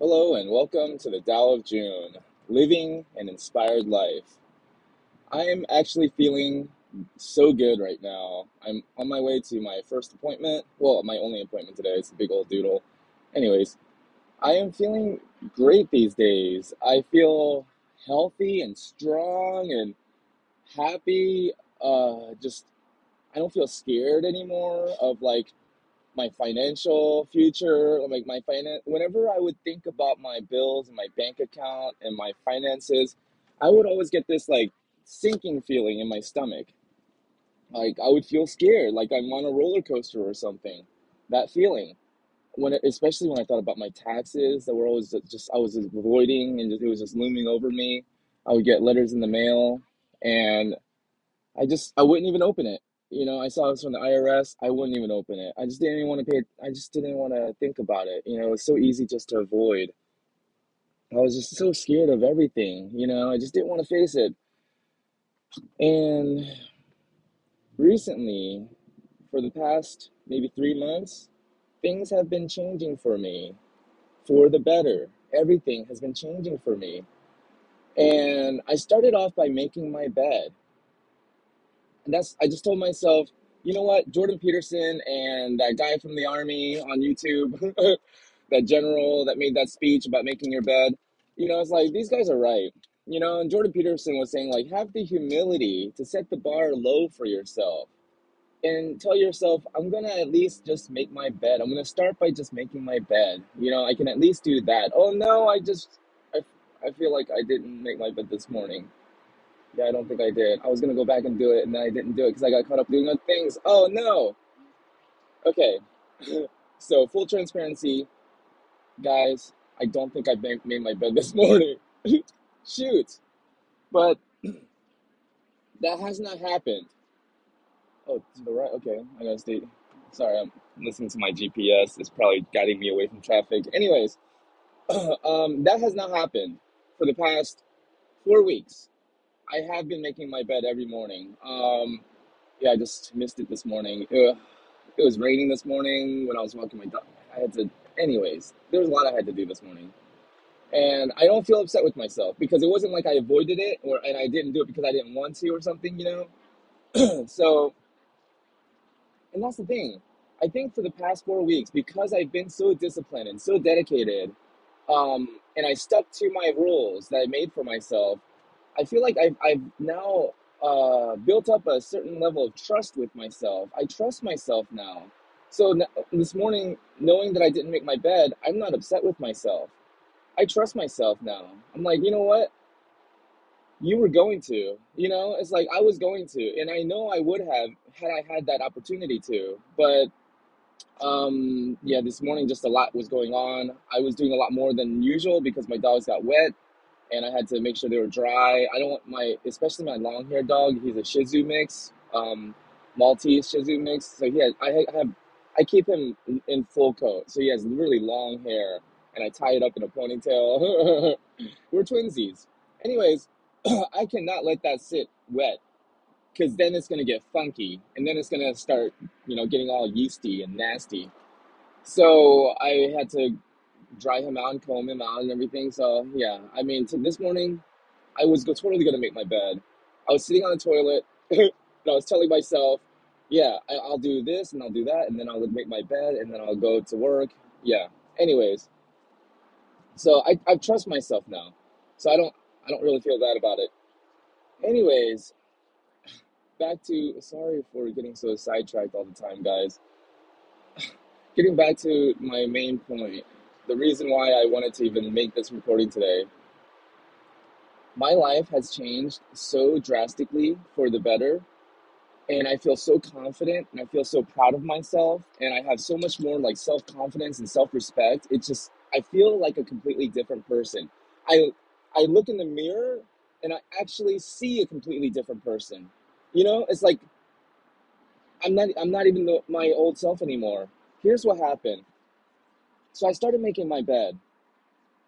Hello and welcome to the Tao of Jun, living an inspired life. I am actually feeling so good right now. I'm on my way to my first appointment. Well, my only appointment today. It's a big old doodle. Anyways, I am feeling great these days. I feel healthy and strong and happy. Uh, just I don't feel scared anymore of like my financial future, like my finance. Whenever I would think about my bills and my bank account and my finances, I would always get this like sinking feeling in my stomach. Like I would feel scared, like I'm on a roller coaster or something. That feeling when, it, especially when I thought about my taxes that were always just I was avoiding and just, it was just looming over me. I would get letters in the mail, and I just I wouldn't even open it. You know, I saw this from the IRS. I wouldn't even open it. I just didn't even want to pay. I just didn't want to think about it. You know, it's so easy just to avoid. I was just so scared of everything. You know, I just didn't want to face it. And recently, for the past maybe three months, things have been changing for me for the better. Everything has been changing for me. And I started off by making my bed. That's I just told myself, you know what, Jordan Peterson and that guy from the army on YouTube, that general that made that speech about making your bed, you know, it's like these guys are right. You know, and Jordan Peterson was saying like have the humility to set the bar low for yourself and tell yourself, I'm gonna at least just make my bed. I'm gonna start by just making my bed. You know, I can at least do that. Oh no, I just I, I feel like I didn't make my bed this morning. Yeah, I don't think I did. I was gonna go back and do it, and then I didn't do it because I got caught up doing other things. Oh no. Okay. so full transparency, guys. I don't think I made my bed this morning. Shoot. But that has not happened. Oh, to the right. Okay, I gotta stay. Sorry, I'm listening to my GPS. It's probably guiding me away from traffic. Anyways, um, that has not happened for the past four weeks. I have been making my bed every morning. Um, yeah, I just missed it this morning. It was raining this morning when I was walking my dog. I had to, anyways, there was a lot I had to do this morning. And I don't feel upset with myself because it wasn't like I avoided it or and I didn't do it because I didn't want to or something, you know? so, and that's the thing. I think for the past four weeks, because I've been so disciplined and so dedicated, um, and I stuck to my rules that I made for myself, I feel like I've, I've now uh, built up a certain level of trust with myself. I trust myself now. So n- this morning, knowing that I didn't make my bed, I'm not upset with myself. I trust myself now. I'm like, you know what? You were going to. You know, it's like I was going to, and I know I would have had I had that opportunity to. But um, yeah, this morning just a lot was going on. I was doing a lot more than usual because my dogs got wet and I had to make sure they were dry. I don't want my, especially my long hair dog. He's a Shih Tzu mix, um, Maltese Shih Tzu mix. So he has, I have, I keep him in, full coat. So he has really long hair, and I tie it up in a ponytail. We're twinsies. Anyways, I cannot let that sit wet because then it's gonna get funky, and then it's gonna start, you know, getting all yeasty and nasty. So I had to dry him out and comb him out and everything. So yeah, I mean, this morning I was go- totally gonna make my bed. I was sitting on the toilet and I was telling myself, yeah, I- I'll do this and I'll do that, and then I'll make my bed and then I'll go to work. Yeah. Anyways, so I, I trust myself now, so I don't I don't really feel bad about it. Anyways, back to sorry for getting so sidetracked all the time, guys. Getting back to my main point, the reason why I wanted to even make this recording today my life has changed so drastically for the better and i feel so confident and i feel so proud of myself and i have so much more like self-confidence and self-respect. It's just i feel like a completely different person. I i look in the mirror and i actually see a completely different person. You know it's like i'm not i'm not even my old self anymore. Here's what happened so i started making my bed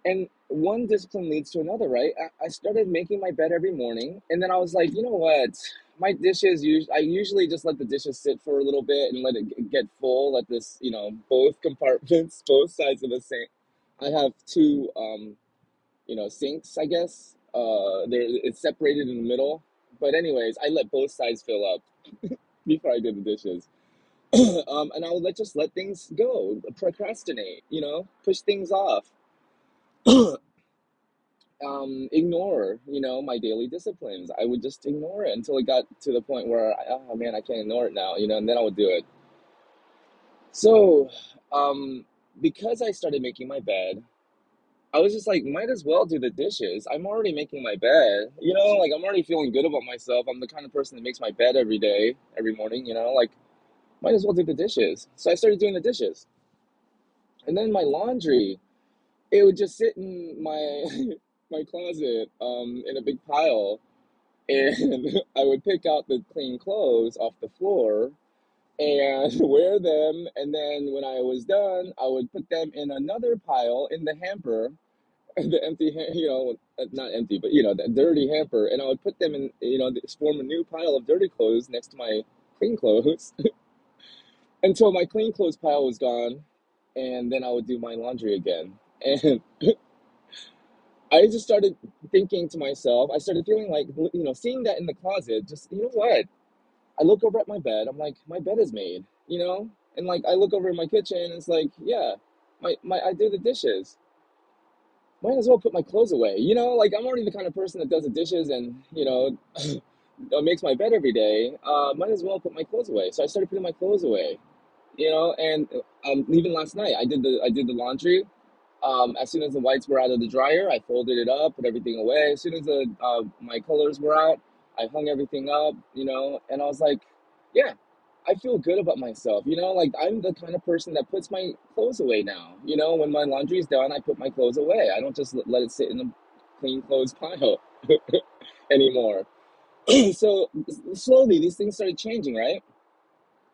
and one discipline leads to another, right? I, I started making my bed every morning, and then I was like, you know what? My dishes, I usually just let the dishes sit for a little bit and let it get full. Let this, you know, both compartments, both sides of the sink. I have two, um, you know, sinks, I guess. Uh, there it's separated in the middle. But anyways, I let both sides fill up before I did the dishes. um, and I would let just let things go, procrastinate, you know, push things off, um, ignore, you know, my daily disciplines. I would just ignore it until it got to the point where, oh man, I can't ignore it now, you know, and then I would do it. So, um, because I started making my bed, I was just like, might as well do the dishes. I'm already making my bed, you know, like I'm already feeling good about myself. I'm the kind of person that makes my bed every day, every morning, you know, like might as well do the dishes. So I started doing the dishes. And then my laundry, it would just sit in my my closet um in a big pile and I would pick out the clean clothes off the floor and wear them and then when I was done, I would put them in another pile in the hamper the empty, you know, uh, not empty, but you know, the dirty hamper, and I would put them in, you know, form a new pile of dirty clothes next to my clean clothes until my clean clothes pile was gone, and then I would do my laundry again. And I just started thinking to myself, I started feeling like, you know, seeing that in the closet, just, you know what? I look over at my bed, I'm like, my bed is made, you know? And like, I look over in my kitchen, and it's like, yeah, my, my, I do the dishes might as well put my clothes away. You know, like I'm already the kind of person that does the dishes and, you know, makes my bed every day. Uh, might as well put my clothes away. So I started putting my clothes away. You know, and um, even last night I did the I did the laundry. Um, as soon as the whites were out of the dryer, I folded it up, put everything away. As soon as the uh, my colors were out, I hung everything up. You know, and I was like, yeah, I feel good about myself. You know, like I'm the kind of person that puts my clothes away now. You know, when my laundry is done, I put my clothes away. I don't just let it sit in the clean clothes pile anymore. so slowly, these things started changing, right?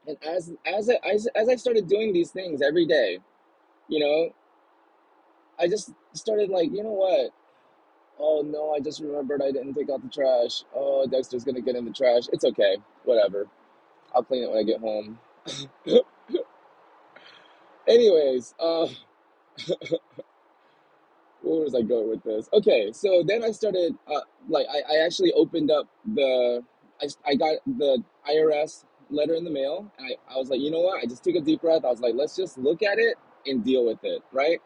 And as as I, as I started doing these things every day, you know, I just started like, you know what? Oh no, I just remembered I didn't take out the trash. Oh, Dexter's gonna get in the trash. It's okay, whatever. I'll clean it when I get home. Anyways, uh, where was I going with this? Okay, so then I started, uh, like, I, I actually opened up the, I, I got the IRS letter in the mail, and I, I was like, you know what? I just took a deep breath. I was like, let's just look at it and deal with it, right?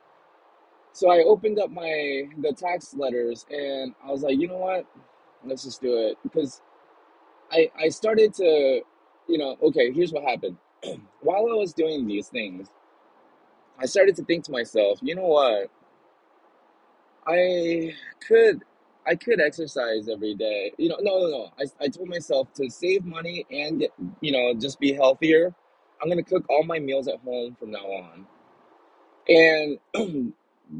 So I opened up my the tax letters, and I was like, you know what? Let's just do it because I I started to, you know, okay. Here's what happened. While I was doing these things, I started to think to myself, you know what? I could I could exercise every day. You know, no, no, no. I, I told myself to save money and get, you know, just be healthier. I'm gonna cook all my meals at home from now on. And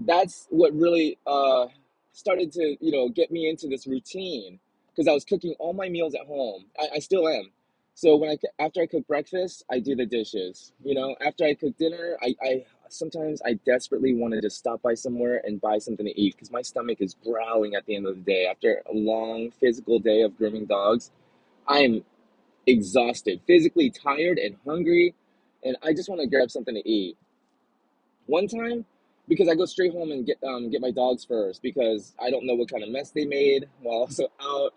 that's what really uh, started to, you know, get me into this routine because I was cooking all my meals at home. I, I still am. So when I after I cook breakfast, I do the dishes. You know, after I cook dinner, I, I sometimes I desperately want to just stop by somewhere and buy something to eat because my stomach is growling at the end of the day after a long physical day of grooming dogs. I am exhausted, physically tired and hungry, and I just want to grab something to eat. One time, because I go straight home and get um get my dogs first because I don't know what kind of mess they made while was out.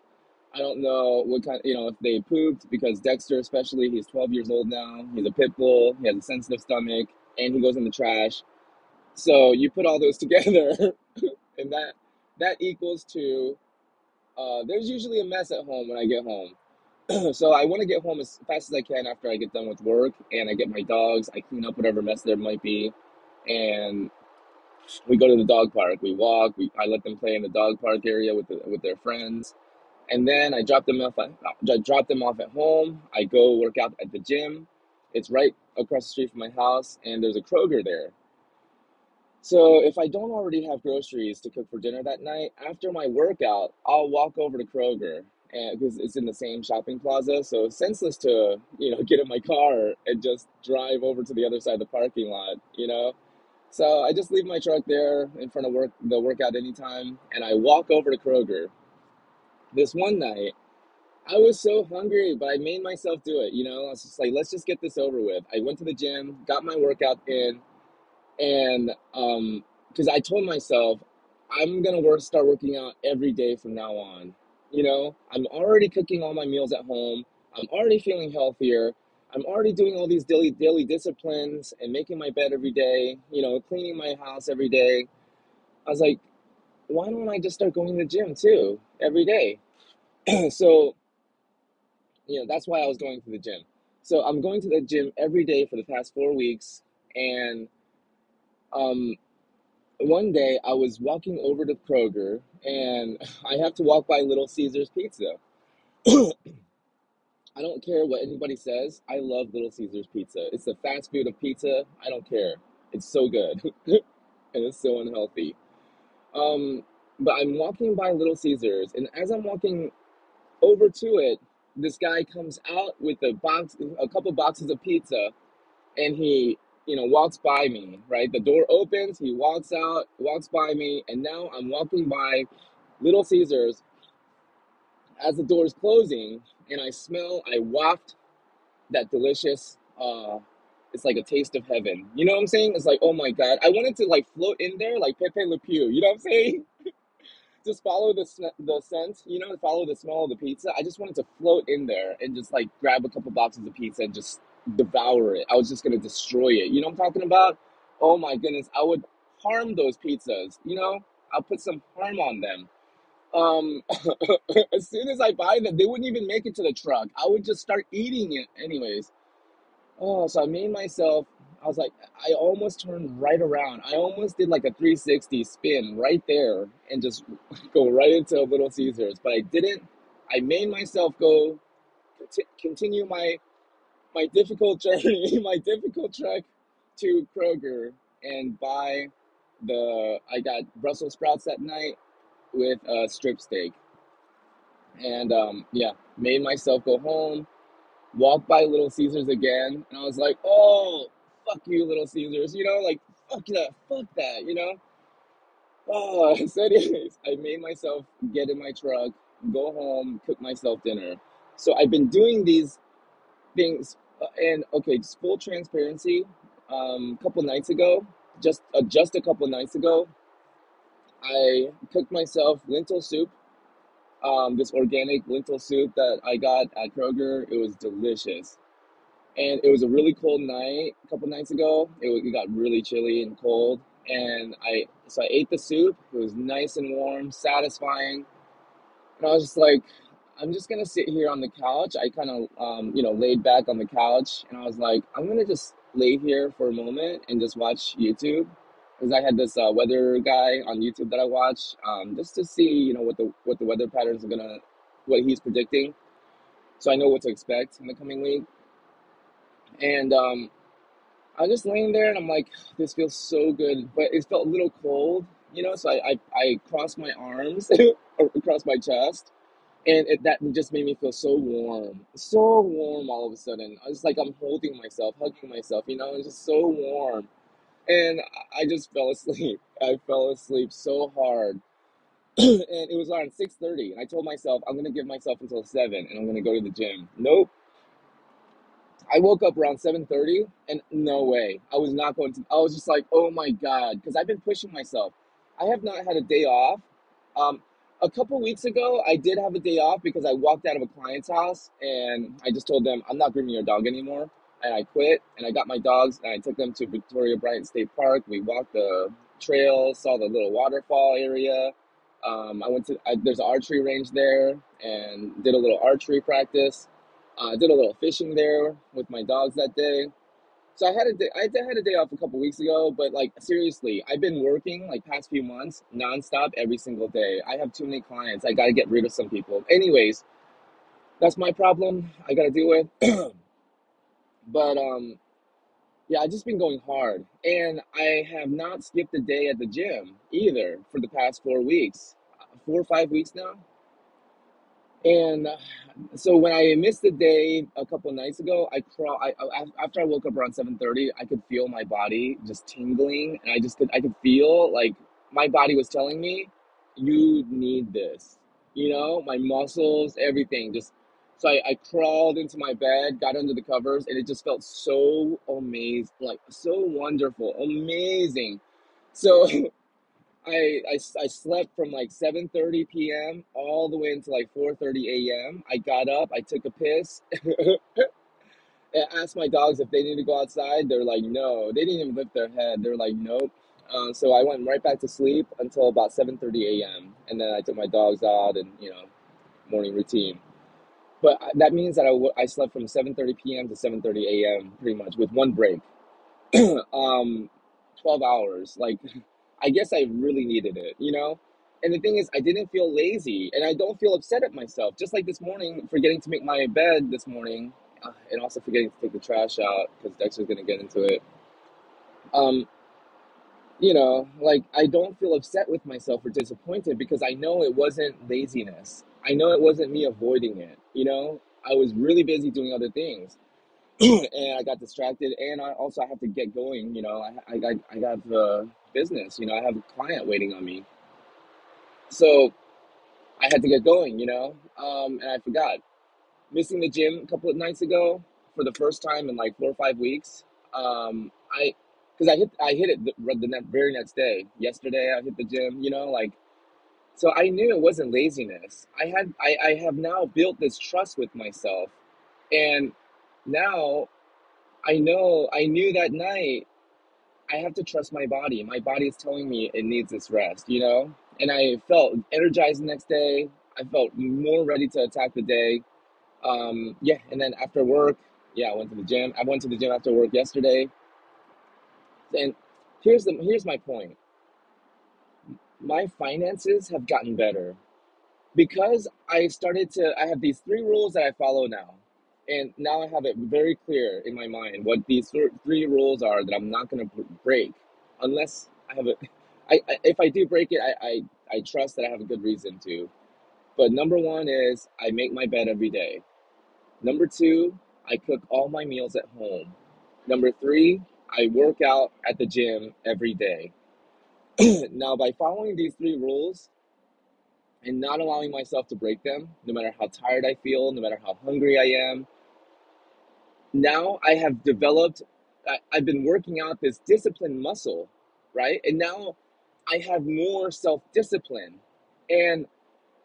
I don't know what kind, you know, if they pooped because Dexter, especially, he's 12 years old now. He's a pit bull. He has a sensitive stomach, and he goes in the trash. So you put all those together, and that that equals to uh, there's usually a mess at home when I get home. so I want to get home as fast as I can after I get done with work, and I get my dogs. I clean up whatever mess there might be, and we go to the dog park. We walk. We I let them play in the dog park area with the, with their friends, and then I drop them off. I drop them off at home. I go work out at the gym. It's right across the street from my house, and there's a Kroger there. So if I don't already have groceries to cook for dinner that night, after my workout, I'll walk over to Kroger because it's in the same shopping plaza. So senseless to, you know, get in my car and just drive over to the other side of the parking lot, you know? So I just leave my truck there in front of work the workout anytime and I walk over to Kroger. This one night, I was so hungry, but I made myself do it, you know? I was just like, let's just get this over with. I went to the gym, got my workout in, and um because I told myself I'm gonna work start working out every day from now on. You know, I'm already cooking all my meals at home. I'm already feeling healthier. I'm already doing all these daily daily disciplines and making my bed every day. You know, cleaning my house every day. I was like, why don't I just start going to the gym too every day? so you know that's why I was going to the gym. So I'm going to the gym every day for the past four weeks, and um, one day I was walking over to Kroger and I have to walk by Little Caesars Pizza. I don't care what anybody says. I love Little Caesars Pizza. It's the fast food of pizza. I don't care. It's so good and it's so unhealthy. Um, but I'm walking by Little Caesars and as I'm walking over to it, this guy comes out with a box, a couple boxes of pizza and he you know walks by me right? The door opens he walks out walks by me and now i'm walking by little caesars. As the door is closing and i smell i waft that delicious uh it's like a taste of heaven. You know what i'm saying? It's like oh my god. I wanted to like float in there like pepe le pew. You know what i'm saying just follow the sn- the scent, you know, follow the smell of the pizza. I just wanted to float in there and just like grab a couple boxes of pizza and just devour it. I was just gonna destroy it. You know what I'm talking about? Oh my goodness, I would harm those pizzas. You know, I'll put some harm on them. Um, as soon as I buy them, they wouldn't even make it to the truck. I would just start eating it anyways. Oh, so I made myself, I was like, I almost turned right around. I almost did like a 360 spin right there and just go right into Little Caesars, but I didn't. I made myself go conti- continue my my difficult journey, my difficult trek to Kroger and buy the I got Brussels sprouts that night with a strip steak. And um yeah, made myself go home walked by Little Caesars again, and I was like, oh, fuck you, Little Caesars, you know, like, fuck that, fuck that, you know? Oh, so anyways, I made myself get in my truck, go home, cook myself dinner. So I've been doing these things, uh, and okay, just full transparency. Um, a couple nights ago, just uh, just a couple nights ago, I cooked myself lentil soup. Um, this organic lentil soup that I got at Kroger. It was delicious and it was a really cold night a couple nights ago. It, it got really chilly and cold, and I so I ate the soup. It was nice and warm, satisfying, and I was just like, I'm just gonna sit here on the couch. I kind of um, you know laid back on the couch, and I was like, I'm gonna just lay here for a moment and just watch YouTube. Because I had this uh, weather guy on YouTube that I watch, um, just to see, you know, what the what the weather patterns are gonna, what he's predicting, so I know what to expect in the coming week. And um, I was just laying there and I'm like, this feels so good, but it felt a little cold, you know. So I I, I crossed my arms across my chest, and it, that just made me feel so warm, so warm all of a sudden. I was like, I'm holding myself, hugging myself, you know, it's just so warm, and I just fell asleep. I fell asleep so hard, and it was around six thirty, and I told myself I'm gonna give myself until seven, and I'm gonna go to the gym. Nope. I woke up around 7:30 and no way. I was not going to I was just like, "Oh my god," because I've been pushing myself. I have not had a day off. Um a couple weeks ago, I did have a day off because I walked out of a client's house and I just told them, "I'm not grooming your dog anymore." And I quit and I got my dogs and I took them to Victoria Bryant State Park. We walked the trail, saw the little waterfall area. Um, I went to I, there's an archery range there and did a little archery practice uh, I did a little fishing there with my dogs that day. So I had a day, I had a day off a couple weeks ago, but like seriously, I've been working like past few months nonstop every single day. I have too many clients. I got to get rid of some people. Anyways, that's my problem. I got to deal with. but um, yeah, I just been going hard, and I have not skipped a day at the gym either for the past four weeks, four or five weeks now. And uh, so when I missed the day a couple nights ago, I crawl. I after I woke up around seven thirty, I could feel my body just tingling, and I just could I could feel like my body was telling me, "You need this." You know, my muscles, everything. Just so I, I crawled into my bed, got under the covers, and it just felt so amazing, like so wonderful, amazing. So I, I, I slept from like 7.30 p.m. all the way until like 4.30 a.m. I got up, I took a piss, and asked my dogs if they need to go outside. They're like, no. They didn't even lift their head. They're like, nope. Uh, so I went right back to sleep until about 7.30 a.m. And then I took my dogs out and, you know, morning routine. But that means that I, w- I slept from 7.30 p.m. to 7.30 a.m. pretty much with one break. um, 12 hours. Like, I guess I really needed it, you know? And the thing is, I didn't feel lazy and I don't feel upset at myself. Just like this morning, forgetting to make my bed this morning uh, and also forgetting to take the trash out because Dexter's going to get into it. Um, you know, like I don't feel upset with myself or disappointed because I know it wasn't laziness. I know it wasn't me avoiding it, you know? I was really busy doing other things and I got distracted. And I also I have to get going. You know, I I got I got the business. You know, I have a client waiting on me, so I had to get going. You know, um, and I forgot missing the gym a couple of nights ago for the first time in like four or five weeks. Um, I because I hit I hit it the, the very next day. Yesterday I hit the gym. You know, like so I knew it wasn't laziness. I had I I have now built this trust with myself, and now I know I knew that night I have to trust my body. My body is telling me it needs this rest, you know? And I felt energized the next day. I felt more ready to attack the day. Um, yeah, and then after work, yeah, I went to the gym. I went to the gym after work yesterday. And here's the here's my point. My finances have gotten better because I started to I have these three rules that I follow now. And now I have it very clear in my mind what these three rules are that I'm not going to break unless I have a I, I if I do break it I, I I trust that I have a good reason to. But number 1 is I make my bed every day. Number 2, I cook all my meals at home. Number 3, I work out at the gym every day. now by following these three rules, and not allowing myself to break them, no matter how tired I feel, no matter how hungry I am. Now I have developed, I, I've been working out this discipline muscle, right? And now I have more self discipline. And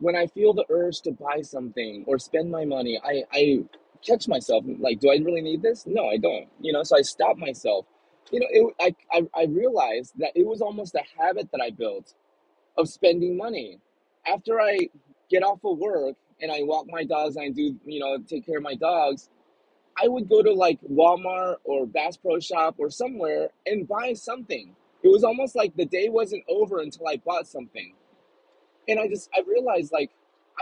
when I feel the urge to buy something or spend my money, I, I catch myself like, do I really need this? No, I don't. You know, so I stop myself. You know, it, I, I, I realized that it was almost a habit that I built of spending money. After I get off of work and I walk my dogs and I do, you know, take care of my dogs, I would go to like Walmart or Bass Pro Shop or somewhere and buy something. It was almost like the day wasn't over until I bought something. And I just I realized like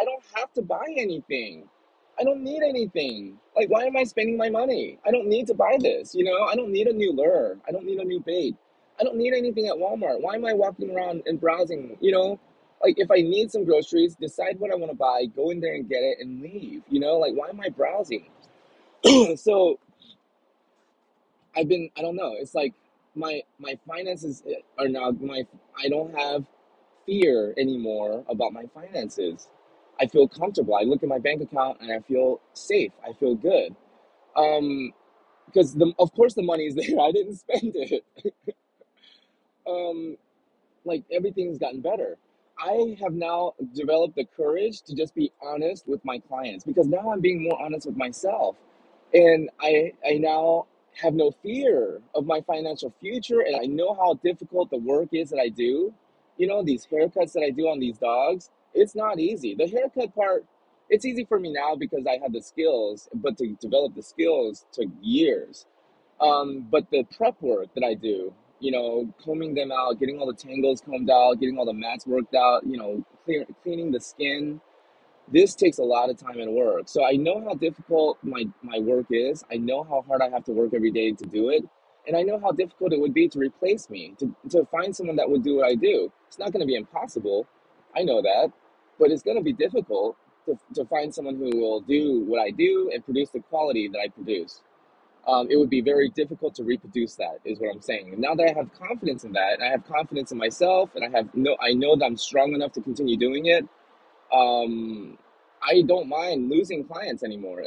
I don't have to buy anything. I don't need anything. Like why am I spending my money? I don't need to buy this, you know? I don't need a new lure. I don't need a new bait. I don't need anything at Walmart. Why am I walking around and browsing, you know? Like if I need some groceries, decide what I want to buy, go in there and get it and leave, you know? Like why am I browsing? so I've been I don't know. It's like my my finances eh, are now my I don't have fear anymore about my finances. I feel comfortable. I look at my bank account and I feel safe. I feel good. Um, because the of course the money is there. I didn't spend it. Um, like everything's gotten better. I have now developed the courage to just be honest with my clients because now I'm being more honest with myself. And I I now have no fear of my financial future and I know how difficult the work is that I do. You know, these haircuts that I do on these dogs, it's not easy. The haircut part, it's easy for me now because I have the skills, but to develop the skills took years um, but the prep work that I do, you know, combing them out, getting all the tangles combed out, getting all the mats worked out, you know, clear, cleaning the skin, this takes a lot of time and work. So I know how difficult my, my work is. I know how hard I have to work every day to do it. And I know how difficult it would be to replace me, to, to find someone that would do what I do. It's not going to be impossible. I know that. But it's going to be difficult to, to find someone who will do what I do and produce the quality that I produce um, it would be very difficult to reproduce that is what i'm saying and now that i have confidence in that and i have confidence in myself and i have no i know that i'm strong enough to continue doing it um, i don't mind losing clients anymore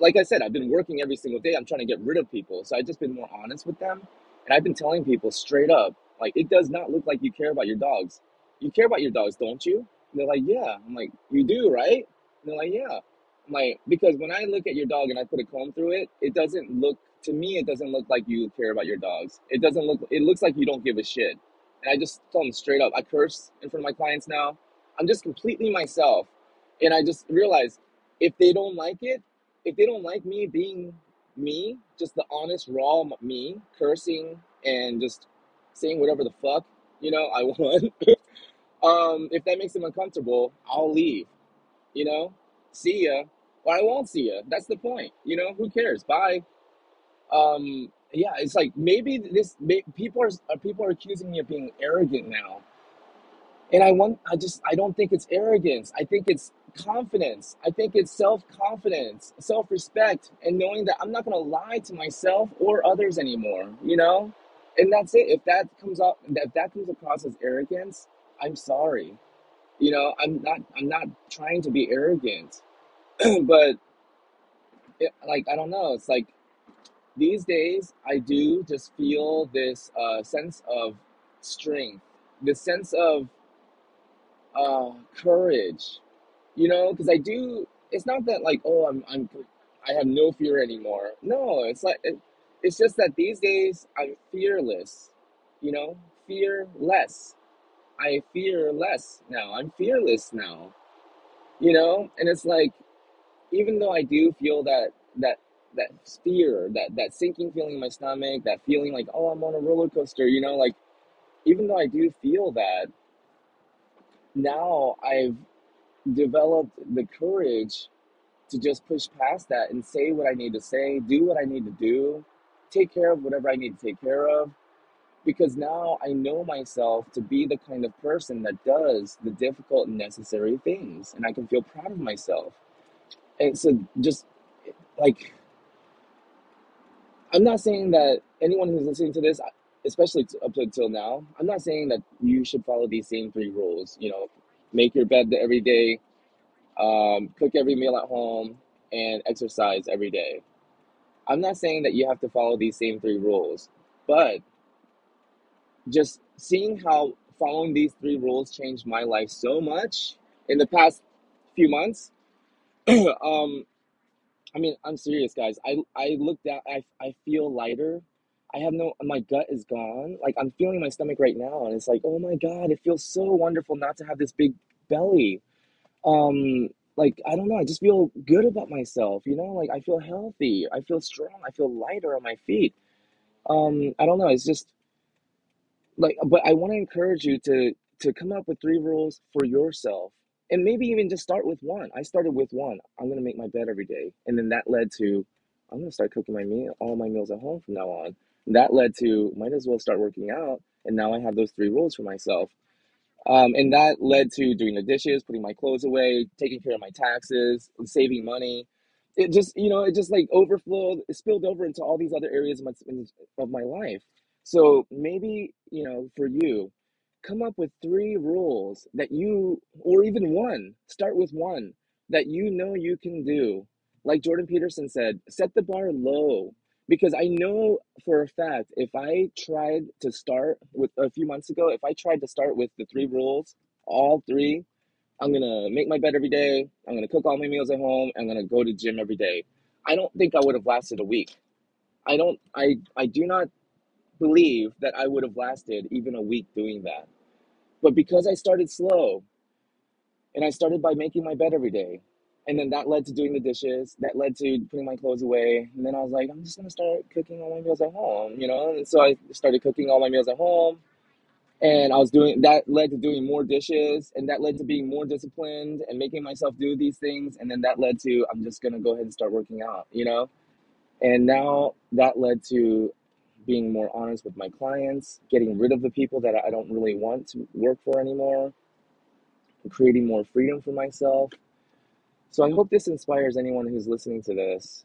like i said i've been working every single day i'm trying to get rid of people so i've just been more honest with them and i've been telling people straight up Like, it does not look like you care about your dogs. You care about your dogs, don't you? And they're like, yeah. I'm like, you do, right? And they're like, yeah. I'm like, because when I look at your dog and I put a comb through it, it doesn't look, to me, it doesn't look like you care about your dogs. It doesn't look, it looks like you don't give a shit. And I just tell them straight up, I curse in front of my clients now. I'm just completely myself. And I just realize if they don't like it, if they don't like me being me, just the honest, raw me, cursing and just saying whatever the fuck, you know, I want, um, if that makes them uncomfortable, I'll leave, you know, see ya, or I won't see ya. That's the point, you know, who cares? Bye. Um, yeah, it's like maybe this, may, people are, people are accusing me of being arrogant now and I want, I just, I don't think it's arrogance. I think it's confidence. I think it's self confidence, self respect, and knowing that I'm not going to lie to myself or others anymore, you know? And that's it. If that comes up, if that comes across as arrogance, I'm sorry. You know, I'm not, I'm not trying to be arrogant, but it, like, I don't know. It's like these days, I do just feel this uh, sense of strength, this sense of uh, courage you know because i do it's not that like oh i'm i'm i have no fear anymore. No it's like it, it's just that these days i'm fearless you know fearless. I fear less now. I'm fearless now you know? And it's like even though i do feel that that that fear that that sinking feeling in my stomach that feeling like oh i'm on a roller coaster you know like even though i do feel that now i've developed the courage to just push past that and say what I need to say, do what I need to do, take care of whatever I need to take care of. Because now I know myself to be the kind of person that does the difficult and necessary things, and I can feel proud of myself. And so, just like, I'm not saying that anyone who's listening to this, especially up until now, I'm not saying that you should follow these same three rules. You know, make your bed every day, um, cook every meal at home, and exercise every day. I'm not saying that you have to follow these same three rules, but just seeing how following these three rules changed my life so much in the past few months. um, I mean, I'm serious, guys. I I look down. I I feel lighter. I have no. My gut is gone. Like I'm feeling my stomach right now, and it's like, oh my god, it feels so wonderful not to have this big belly um like i don't know i just feel good about myself you know like i feel healthy i feel strong i feel lighter on my feet um i don't know it's just like but i want to encourage you to to come up with three rules for yourself and maybe even just start with one i started with one i'm to make my bed every day and then that led to i'm going to start cooking my meal all my meals at home from now on that led to might as well start working out and now i have those three rules for myself um, and that led to doing the dishes, putting my clothes away, taking care of my taxes, saving money. It just, you know, it just like overflowed, it spilled over into all these other areas of my, of my life. So maybe, you know, for you, come up with three rules that you, or even one, start with one that you know you can do. Like Jordan Peterson said, set the bar low because I know for a fact if I tried to start with a few months ago, if I tried to start with the three rules, all three, I'm gonna make my bed every day, I'm gonna cook all my meals at home, I'm gonna go to gym every day. I don't think I would have lasted a week. I don't I I do not believe that I would have lasted even a week doing that. But because I started slow and I started by making my bed every day. And then that led to doing the dishes. That led to putting my clothes away. And then I was like, I'm just gonna start cooking all my meals at home, you know. And so I started cooking all my meals at home. And I was doing that led to doing more dishes, and that led to being more disciplined and making myself do these things. And then that led to I'm just gonna go ahead and start working out, you know. And now that led to being more honest with my clients, getting rid of the people that I don't really want to work for anymore, creating more freedom for myself so I hope this inspires anyone who's listening to this.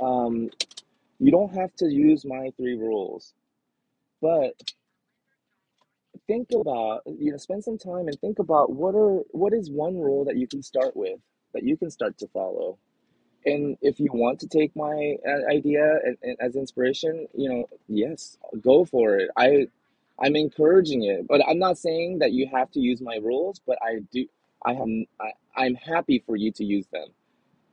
Um, you don't have to use my three rules, but think about you know spend some time and think about what are what is one rule that you can start with that you can start to follow. And if you want to take my uh, idea and, and as inspiration, you know, yes, go for it. I I'm encouraging it, but I'm not saying that you have to use my rules, but I do I have I, I'm happy for you to use them.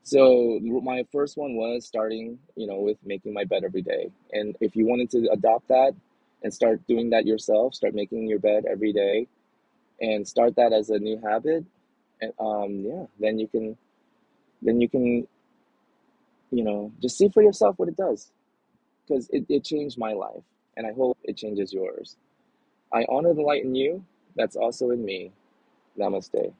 So my first one was starting, you know, with making my bed every day. And if you wanted to adopt that and start doing that yourself, start making your bed every day and start that as a new habit, and um yeah, then you can then you can, you know, just see for yourself what it does because it, it changed my life and I hope it changes yours. I honor the light in you that's also in me. Namaste.